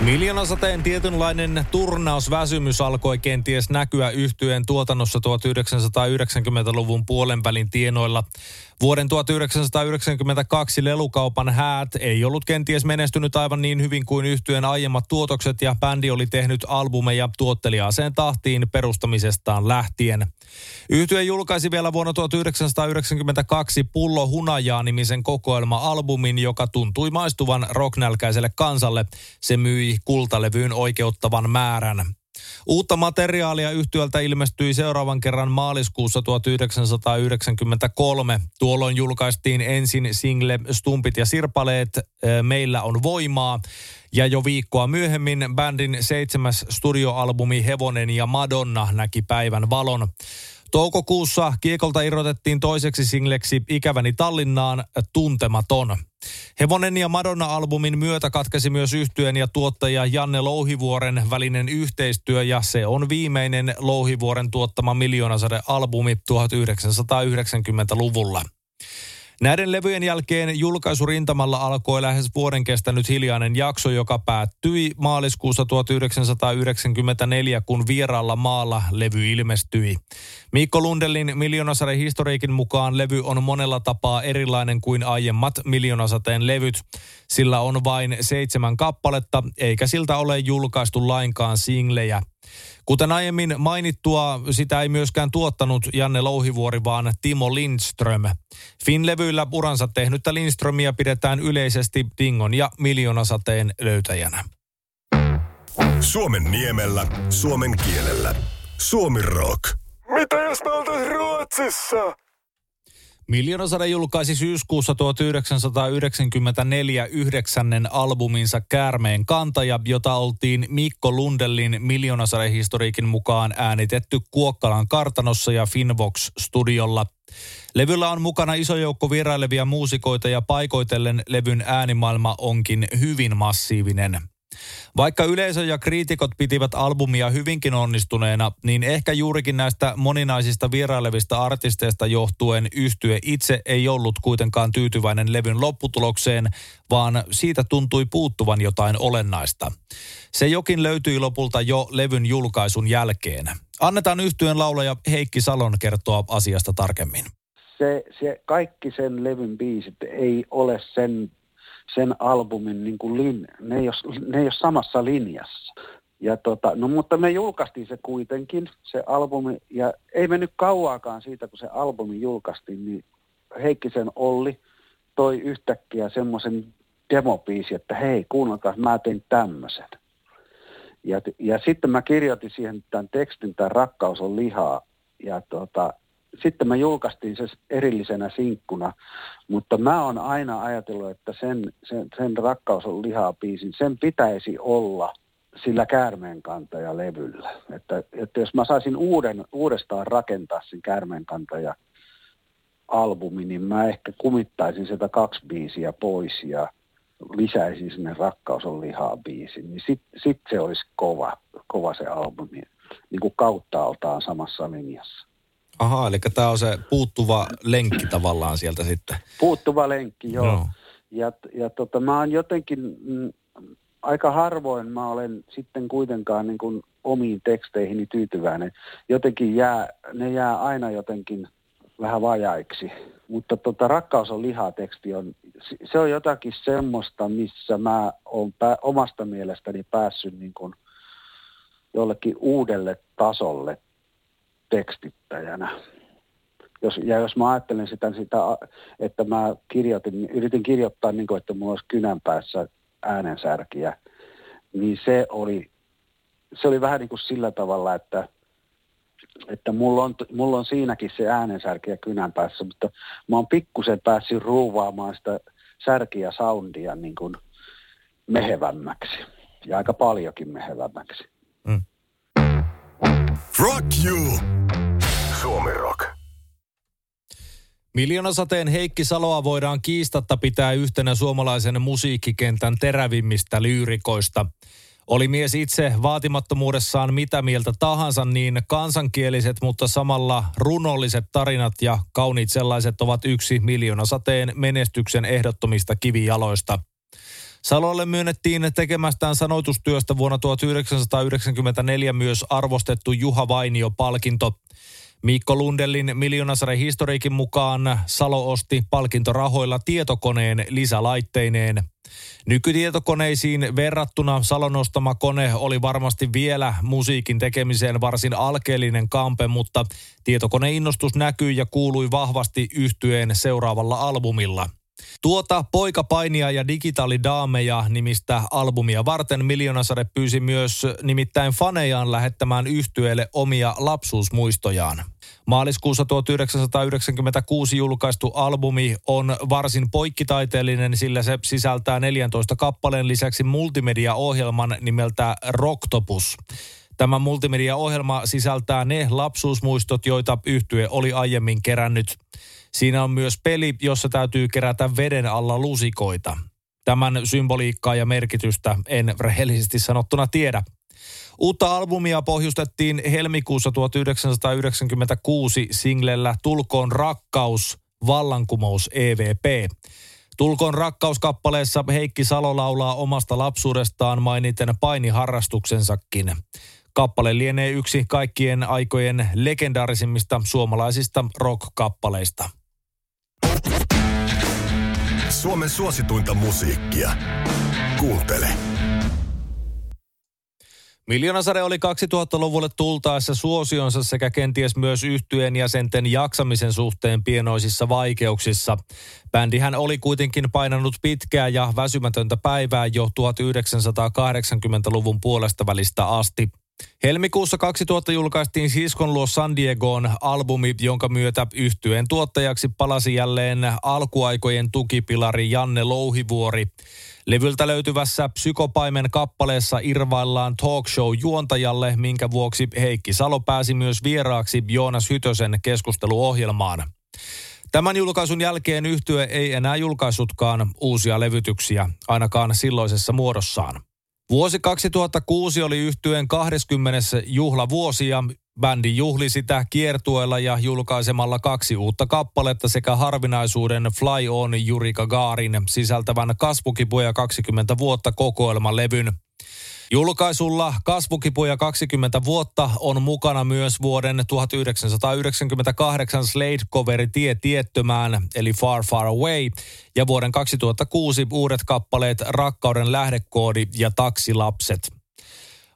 Miljoonasateen tietynlainen turnausväsymys alkoi kenties näkyä yhtyen tuotannossa 1990-luvun puolenvälin tienoilla. Vuoden 1992 lelukaupan häät ei ollut kenties menestynyt aivan niin hyvin kuin yhtyen aiemmat tuotokset ja bändi oli tehnyt albumeja tuotteliaaseen tahtiin perustamisestaan lähtien. Yhtye julkaisi vielä vuonna 1992 Pullo Hunajaa nimisen kokoelma-albumin, joka tuntui maistuvan rocknälkäiselle kansalle. Se myi kultalevyyn oikeuttavan määrän. Uutta materiaalia yhtiöltä ilmestyi seuraavan kerran maaliskuussa 1993. Tuolloin julkaistiin ensin single Stumpit ja Sirpaleet, Meillä on voimaa. Ja jo viikkoa myöhemmin bändin seitsemäs studioalbumi Hevonen ja Madonna näki päivän valon. Toukokuussa Kiekolta irrotettiin toiseksi singleksi Ikäväni Tallinnaan Tuntematon. Hevonen ja Madonna-albumin myötä katkesi myös yhtyeen ja tuottaja Janne Louhivuoren välinen yhteistyö ja se on viimeinen Louhivuoren tuottama miljoonasade-albumi 1990-luvulla. Näiden levyjen jälkeen julkaisurintamalla alkoi lähes vuoden kestänyt hiljainen jakso, joka päättyi maaliskuussa 1994, kun vieraalla maalla levy ilmestyi. Mikko Lundellin Miljoonasarjan historiikin mukaan levy on monella tapaa erilainen kuin aiemmat Miljoonasateen levyt. Sillä on vain seitsemän kappaletta, eikä siltä ole julkaistu lainkaan singlejä. Kuten aiemmin mainittua, sitä ei myöskään tuottanut Janne Louhivuori, vaan Timo Lindström. Finlevyillä uransa tehnyttä Lindströmiä pidetään yleisesti Dingon ja Miljoonasateen löytäjänä. Suomen niemellä, suomen kielellä. Suomi Rock. Mitä jos me oltais Ruotsissa? Miljoonasade julkaisi syyskuussa 1994 yhdeksännen albuminsa Käärmeen kantaja, jota oltiin Mikko Lundellin Miljoonasade-historiikin mukaan äänitetty Kuokkalan kartanossa ja Finvox-studiolla. Levyllä on mukana iso joukko vierailevia muusikoita ja paikoitellen levyn äänimaailma onkin hyvin massiivinen. Vaikka yleisö ja kriitikot pitivät albumia hyvinkin onnistuneena, niin ehkä juurikin näistä moninaisista vierailevista artisteista johtuen yhtye itse ei ollut kuitenkaan tyytyväinen levyn lopputulokseen, vaan siitä tuntui puuttuvan jotain olennaista. Se jokin löytyi lopulta jo levyn julkaisun jälkeen. Annetaan yhtyeen laulaja Heikki Salon kertoa asiasta tarkemmin. Se, se kaikki sen levyn biisit ei ole sen sen albumin, niin kuin lin, ne, ei ole, ne ei ole samassa linjassa. Ja tota, no mutta me julkaistiin se kuitenkin, se albumi, ja ei mennyt kauaakaan siitä, kun se albumi julkaistiin, niin Heikkisen Olli toi yhtäkkiä semmoisen demopiisi, että hei, kuunnelkaa, mä tein tämmöisen. Ja, ja sitten mä kirjoitin siihen tämän tekstin, tämä rakkaus on lihaa, ja tota, sitten me julkaistiin se erillisenä sinkkuna, mutta mä oon aina ajatellut, että sen, sen, sen rakkaus on lihaa biisin, sen pitäisi olla sillä käärmeenkantaja-levyllä. Että, että jos mä saisin uuden, uudestaan rakentaa sen käärmeenkantaja albumi, niin mä ehkä kumittaisin sitä kaksi biisiä pois ja lisäisin sinne Rakkaus on lihaa biisin, niin sitten sit se olisi kova, kova se albumi, niin kuin kauttaaltaan samassa linjassa. Aha, eli tämä on se puuttuva lenkki tavallaan sieltä sitten. Puuttuva lenkki, joo. No. Ja, ja tota, mä oon jotenkin, mm, aika harvoin mä olen sitten kuitenkaan niin kuin omiin teksteihini tyytyväinen. Jotenkin jää, ne jää aina jotenkin vähän vajaiksi. Mutta tota, Rakkaus on lihateksti on, se on jotakin semmoista, missä mä oon pää, omasta mielestäni päässyt niin kuin jollekin uudelle tasolle tekstittäjänä. Jos, ja jos mä ajattelen sitä, sitä, että mä kirjoitin, yritin kirjoittaa niin kuin, että mulla olisi kynän päässä äänensärkiä, niin se oli, se oli vähän niin kuin sillä tavalla, että, että mulla, on, mulla on siinäkin se äänensärki ja kynän päässä, mutta mä oon pikkusen päässyt ruuvaamaan sitä särkiä soundia niin kuin mehevämmäksi ja aika paljonkin mehevämmäksi. Mm. Rock you! Suomi Rock. Miljoonasateen Heikki Saloa voidaan kiistatta pitää yhtenä suomalaisen musiikkikentän terävimmistä lyyrikoista. Oli mies itse vaatimattomuudessaan mitä mieltä tahansa, niin kansankieliset, mutta samalla runolliset tarinat ja kauniit sellaiset ovat yksi miljoonasateen menestyksen ehdottomista kivijaloista. Salolle myönnettiin tekemästään sanoitustyöstä vuonna 1994 myös arvostettu Juha Vainio-palkinto. Mikko Lundellin miljoonasarjan historiikin mukaan Salo osti palkintorahoilla tietokoneen lisälaitteineen. Nykytietokoneisiin verrattuna Salon ostama kone oli varmasti vielä musiikin tekemiseen varsin alkeellinen kampe, mutta tietokoneinnostus näkyi ja kuului vahvasti yhtyeen seuraavalla albumilla – Tuota Poikapainia ja digitaalidaameja nimistä albumia varten Miljoonasade pyysi myös nimittäin fanejaan lähettämään yhtyeelle omia lapsuusmuistojaan. Maaliskuussa 1996 julkaistu albumi on varsin poikkitaiteellinen, sillä se sisältää 14 kappaleen lisäksi multimedia-ohjelman nimeltä Rocktopus. Tämä multimedia-ohjelma sisältää ne lapsuusmuistot, joita yhtye oli aiemmin kerännyt. Siinä on myös peli, jossa täytyy kerätä veden alla lusikoita. Tämän symboliikkaa ja merkitystä en rehellisesti sanottuna tiedä. Uutta albumia pohjustettiin helmikuussa 1996 singlellä Tulkoon rakkaus, vallankumous EVP. Tulkoon rakkauskappaleessa Heikki Salo laulaa omasta lapsuudestaan mainiten painiharrastuksensakin. Kappale lienee yksi kaikkien aikojen legendaarisimmista suomalaisista rock-kappaleista. Suomen suosituinta musiikkia. Kuuntele. Miljoonasade oli 2000-luvulle tultaessa suosionsa sekä kenties myös yhtyeen jäsenten jaksamisen suhteen pienoisissa vaikeuksissa. Bändihän oli kuitenkin painanut pitkää ja väsymätöntä päivää jo 1980-luvun puolesta välistä asti. Helmikuussa 2000 julkaistiin Siskon luo San Diegoon albumi, jonka myötä yhtyeen tuottajaksi palasi jälleen alkuaikojen tukipilari Janne Louhivuori. Levyltä löytyvässä Psykopaimen kappaleessa irvaillaan talkshow-juontajalle, minkä vuoksi Heikki Salo pääsi myös vieraaksi Joonas Hytösen keskusteluohjelmaan. Tämän julkaisun jälkeen yhtye ei enää julkaissutkaan uusia levytyksiä, ainakaan silloisessa muodossaan. Vuosi 2006 oli yhtyeen 20. juhlavuosi ja bändi juhli sitä kiertueella ja julkaisemalla kaksi uutta kappaletta sekä harvinaisuuden Fly On Juri Gagarin sisältävän kasvukipuja 20 vuotta kokoelman levyn. Julkaisulla Kasvukipuja 20 vuotta on mukana myös vuoden 1998 Slade-coveri Tie tiettömään, eli Far Far Away, ja vuoden 2006 uudet kappaleet Rakkauden lähdekoodi ja Taksilapset.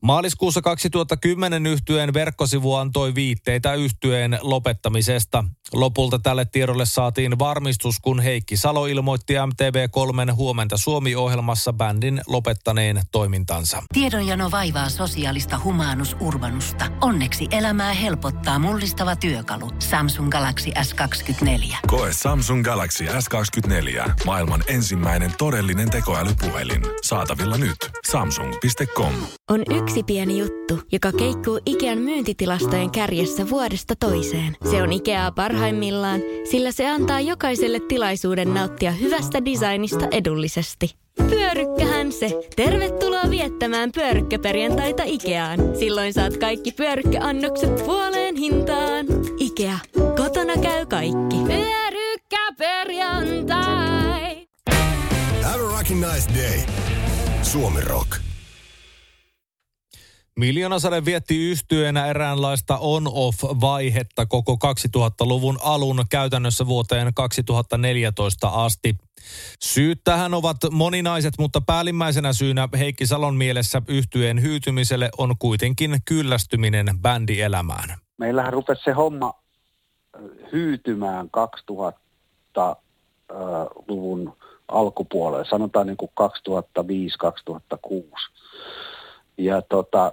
Maaliskuussa 2010 yhtyeen verkkosivu antoi viitteitä yhtyeen lopettamisesta. Lopulta tälle tiedolle saatiin varmistus, kun Heikki Salo ilmoitti MTV3 Huomenta Suomi-ohjelmassa bändin lopettaneen toimintansa. Tiedonjano vaivaa sosiaalista humanus urbanusta. Onneksi elämää helpottaa mullistava työkalu. Samsung Galaxy S24. Koe Samsung Galaxy S24. Maailman ensimmäinen todellinen tekoälypuhelin. Saatavilla nyt. Samsung.com. On yksi pieni juttu, joka keikkuu Ikean myyntitilastojen kärjessä vuodesta toiseen. Se on Ikeaa parhaimmillaan, sillä se antaa jokaiselle tilaisuuden nauttia hyvästä designista edullisesti. Pyörykkähän se! Tervetuloa viettämään pyörykkäperjantaita Ikeaan. Silloin saat kaikki pyörykkäannokset puoleen hintaan. Ikea. Kotona käy kaikki. Pyörykkäperjantai! Have a rocking nice day. Suomi Rock. Miljoonasade vietti yhtyenä eräänlaista on-off-vaihetta koko 2000-luvun alun käytännössä vuoteen 2014 asti. Syyt tähän ovat moninaiset, mutta päällimmäisenä syynä Heikki Salon mielessä yhtyeen hyytymiselle on kuitenkin kyllästyminen bändielämään. Meillähän rupesi se homma hyytymään 2000-luvun alkupuolella, sanotaan niin kuin 2005-2006. Ja tota,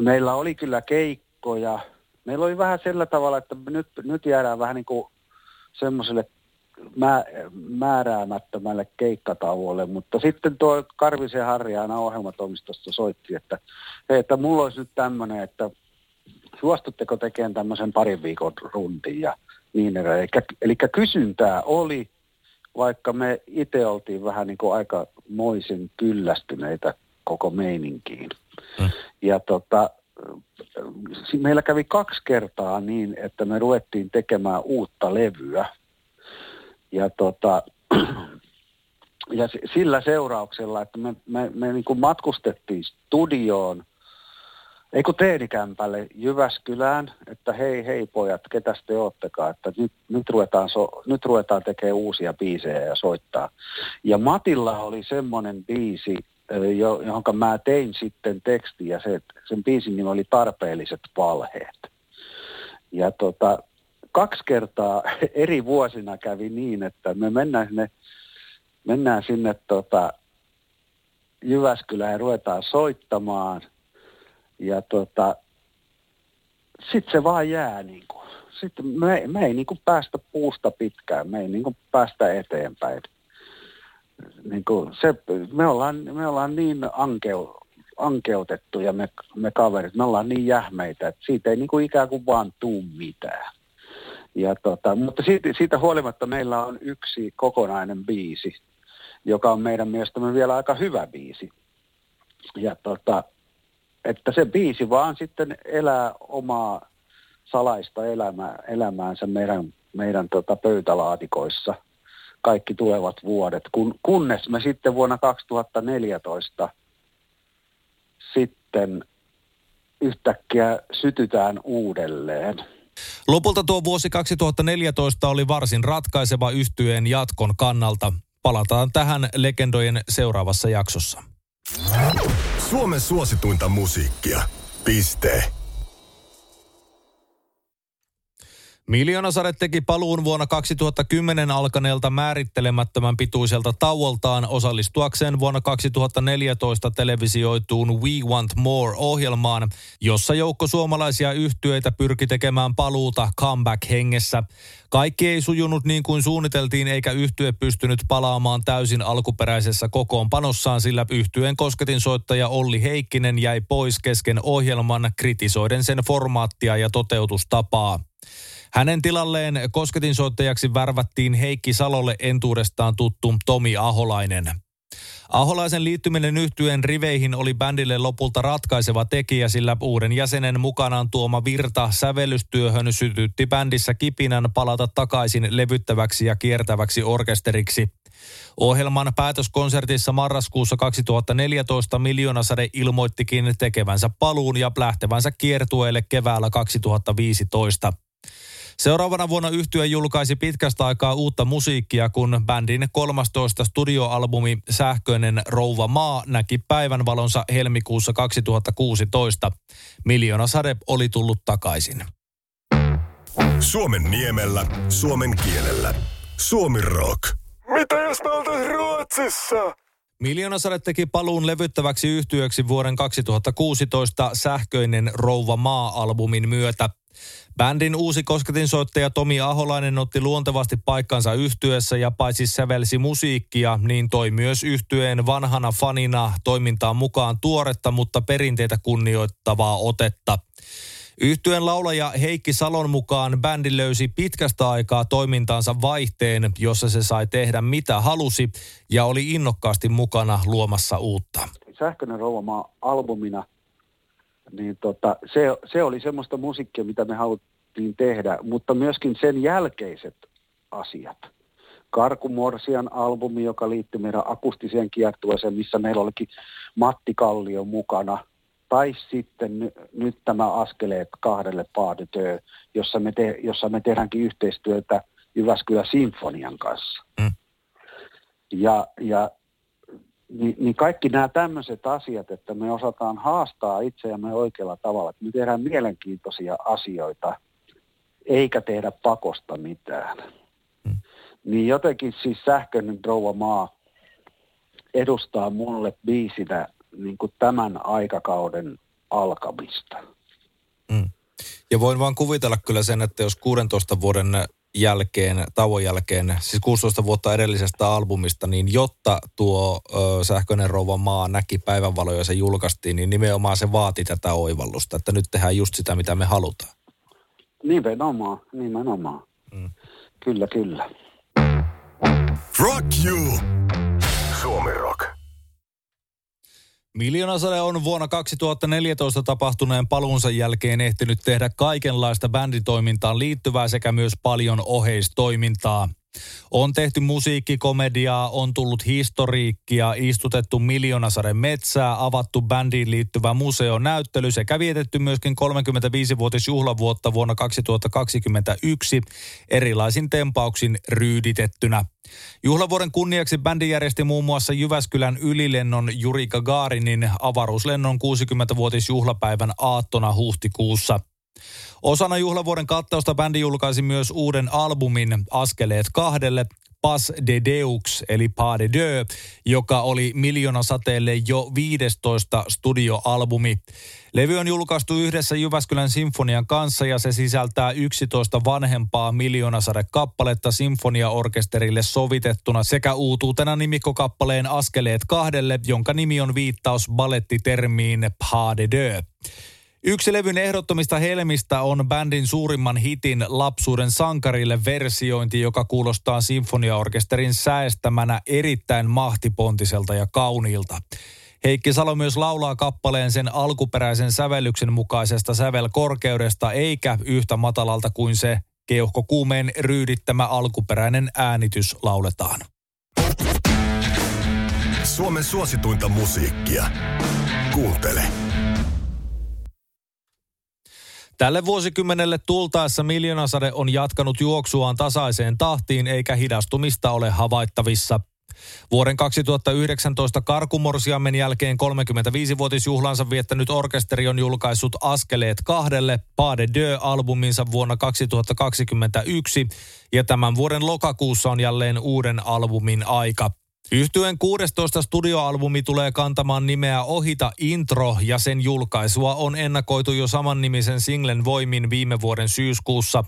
meillä oli kyllä keikkoja. Meillä oli vähän sillä tavalla, että nyt, nyt jäädään vähän niin kuin semmoiselle mä, määräämättömälle keikkatauolle, mutta sitten tuo Karvisen Harri aina ohjelmatoimistosta soitti, että, hei, että mulla olisi nyt tämmöinen, että suostutteko tekemään tämmöisen parin viikon rundin ja niin edelleen. Eli, eli kysyntää oli, vaikka me itse oltiin vähän niin kuin aika moisen kyllästyneitä koko meininkiin. Mm. Ja tota, meillä kävi kaksi kertaa niin, että me ruvettiin tekemään uutta levyä. Ja, tota, ja sillä seurauksella, että me, me, me niin kuin matkustettiin studioon, ei kun teinikämpälle Jyväskylään, että hei hei pojat, ketäs te oottekaan, että nyt, nyt, ruvetaan, so, nyt ruvetaan tekemään uusia biisejä ja soittaa. Ja Matilla oli semmoinen biisi, johon mä tein sitten tekstiä, se, sen biisin nimi oli Tarpeelliset valheet. Ja tota, kaksi kertaa eri vuosina kävi niin, että me mennään sinne, mennään sinne tota, Jyväskylään ja ruvetaan soittamaan. Ja tota, sitten se vaan jää niin kuin. Sitten me, me ei niin kuin päästä puusta pitkään, me ei niin kuin päästä eteenpäin niin kuin se, me, ollaan, me ollaan niin ankeu, ankeutettuja me, me kaverit, me ollaan niin jähmeitä, että siitä ei niin kuin ikään kuin vaan tuu mitään. Ja tota, mutta siitä, siitä huolimatta meillä on yksi kokonainen biisi, joka on meidän mielestämme vielä aika hyvä biisi. Ja tota, että se biisi vaan sitten elää omaa salaista elämää, elämäänsä meidän, meidän tota pöytälaatikoissa – kaikki tulevat vuodet, kun, kunnes me sitten vuonna 2014 sitten yhtäkkiä sytytään uudelleen. Lopulta tuo vuosi 2014 oli varsin ratkaiseva yhtyeen jatkon kannalta. Palataan tähän legendojen seuraavassa jaksossa. Suomen suosituinta musiikkia. Piste. Miljoonasade teki paluun vuonna 2010 alkaneelta määrittelemättömän pituiselta tauoltaan osallistuakseen vuonna 2014 televisioituun We Want More-ohjelmaan, jossa joukko suomalaisia yhtyeitä pyrki tekemään paluuta comeback-hengessä. Kaikki ei sujunut niin kuin suunniteltiin eikä yhtye pystynyt palaamaan täysin alkuperäisessä kokoonpanossaan, sillä yhtyeen kosketinsoittaja Olli Heikkinen jäi pois kesken ohjelman kritisoiden sen formaattia ja toteutustapaa. Hänen tilalleen kosketinsoittajaksi värvättiin Heikki Salolle entuudestaan tuttu Tomi Aholainen. Aholaisen liittyminen yhtyeen riveihin oli bändille lopulta ratkaiseva tekijä, sillä uuden jäsenen mukanaan tuoma virta sävellystyöhön sytytti bändissä kipinän palata takaisin levyttäväksi ja kiertäväksi orkesteriksi. Ohjelman päätöskonsertissa marraskuussa 2014 Miljoonasade ilmoittikin tekevänsä paluun ja lähtevänsä kiertueelle keväällä 2015. Seuraavana vuonna yhtye julkaisi pitkästä aikaa uutta musiikkia, kun bändin 13 studioalbumi Sähköinen rouva maa näki päivänvalonsa helmikuussa 2016. Miljoona sade oli tullut takaisin. Suomen niemellä, suomen kielellä. Suomi Rock. Mitä jos me oltais Ruotsissa? Miljoonasade teki paluun levyttäväksi yhtyöksi vuoden 2016 sähköinen Rouva Maa-albumin myötä. Bändin uusi kosketinsoittaja Tomi Aholainen otti luontevasti paikkansa yhtyessä ja paitsi sävelsi musiikkia, niin toi myös yhtyeen vanhana fanina toimintaan mukaan tuoretta, mutta perinteitä kunnioittavaa otetta. Yhtyeen laulaja Heikki Salon mukaan bändi löysi pitkästä aikaa toimintaansa vaihteen, jossa se sai tehdä mitä halusi ja oli innokkaasti mukana luomassa uutta. Sähköinen rouva albumina niin tota, se, se oli semmoista musiikkia, mitä me haluttiin tehdä, mutta myöskin sen jälkeiset asiat. Karkumorsian albumi, joka liittyy meidän akustiseen kiertueeseen, missä meillä olikin Matti Kallio mukana. Tai sitten ny, nyt tämä Askeleet kahdelle paadetö, jossa me, te, jossa me tehdäänkin yhteistyötä Jyväskylä Sinfonian kanssa. Mm. Ja, ja niin, niin kaikki nämä tämmöiset asiat, että me osataan haastaa itseämme oikealla tavalla, että me tehdään mielenkiintoisia asioita, eikä tehdä pakosta mitään. Hmm. Niin jotenkin siis sähköinen rouva maa edustaa mulle biisinä niin kuin tämän aikakauden alkamista. Hmm. Ja voin vaan kuvitella kyllä sen, että jos 16 vuoden jälkeen, tauon jälkeen, siis 16 vuotta edellisestä albumista, niin jotta tuo ö, Sähköinen rouva maa näki päivänvaloja ja se julkaistiin, niin nimenomaan se vaati tätä oivallusta, että nyt tehdään just sitä, mitä me halutaan. Nimenomaan, nimenomaan. Mm. Kyllä, kyllä. Rock you! Miljoonasade on vuonna 2014 tapahtuneen paluunsa jälkeen ehtinyt tehdä kaikenlaista bänditoimintaan liittyvää sekä myös paljon oheistoimintaa. On tehty musiikkikomediaa, on tullut historiikkia, istutettu miljoonasade metsää, avattu bändiin liittyvä museonäyttely sekä vietetty myöskin 35-vuotisjuhlavuotta vuonna 2021 erilaisin tempauksin ryyditettynä. Juhlavuoden kunniaksi bändi järjesti muun muassa Jyväskylän ylilennon Juri Gagarinin avaruuslennon 60-vuotisjuhlapäivän aattona huhtikuussa – Osana juhlavuoden kattausta bändi julkaisi myös uuden albumin Askeleet kahdelle, Pas de Deux, eli Pas de Deux, joka oli miljoona sateelle jo 15 studioalbumi. Levy on julkaistu yhdessä Jyväskylän Sinfonian kanssa ja se sisältää 11 vanhempaa miljoonasade-kappaletta sinfoniaorkesterille sovitettuna sekä uutuutena nimikkokappaleen Askeleet kahdelle, jonka nimi on viittaus ballettitermiin Pas de Deux. Yksi levyn ehdottomista helmistä on bändin suurimman hitin Lapsuuden sankarille versiointi, joka kuulostaa sinfoniaorkesterin säästämänä erittäin mahtipontiselta ja kauniilta. Heikki Salo myös laulaa kappaleen sen alkuperäisen sävellyksen mukaisesta sävelkorkeudesta, eikä yhtä matalalta kuin se keuhkokuumeen ryydittämä alkuperäinen äänitys lauletaan. Suomen suosituinta musiikkia. Kuuntele. Tälle vuosikymmenelle tultaessa miljoonasade on jatkanut juoksuaan tasaiseen tahtiin eikä hidastumista ole havaittavissa. Vuoden 2019 Karkumorsiammen jälkeen 35-vuotisjuhlansa viettänyt orkesteri on julkaissut Askeleet kahdelle Pas de Deux-albuminsa vuonna 2021 ja tämän vuoden lokakuussa on jälleen uuden albumin aika. Yhtyen 16 studioalbumi tulee kantamaan nimeä Ohita Intro ja sen julkaisua on ennakoitu jo samannimisen singlen voimin viime vuoden syyskuussa.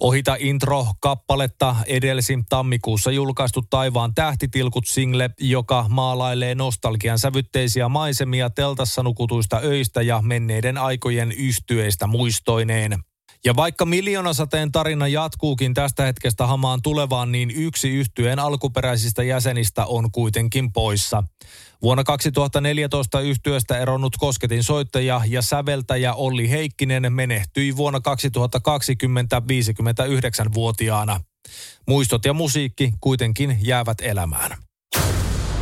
Ohita Intro-kappaletta edelsi tammikuussa julkaistu Taivaan tähtitilkut single, joka maalailee nostalgian sävytteisiä maisemia teltassa nukutuista öistä ja menneiden aikojen yhtyeistä muistoineen. Ja vaikka miljoonasateen tarina jatkuukin tästä hetkestä hamaan tulevaan, niin yksi yhtyeen alkuperäisistä jäsenistä on kuitenkin poissa. Vuonna 2014 yhtyöstä eronnut kosketin soittaja ja säveltäjä Olli Heikkinen menehtyi vuonna 2020 59-vuotiaana. Muistot ja musiikki kuitenkin jäävät elämään.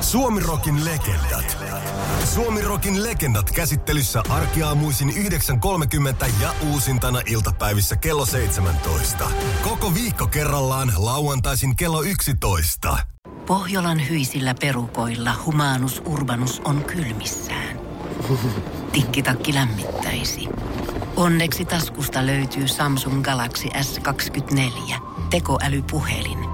Suomirokin legendat. Suomirokin legendat käsittelyssä arkiaamuisin 9.30 ja uusintana iltapäivissä kello 17. Koko viikko kerrallaan lauantaisin kello 11. Pohjolan hyisillä perukoilla humanus urbanus on kylmissään. Tikkitakki lämmittäisi. Onneksi taskusta löytyy Samsung Galaxy S24 tekoälypuhelin –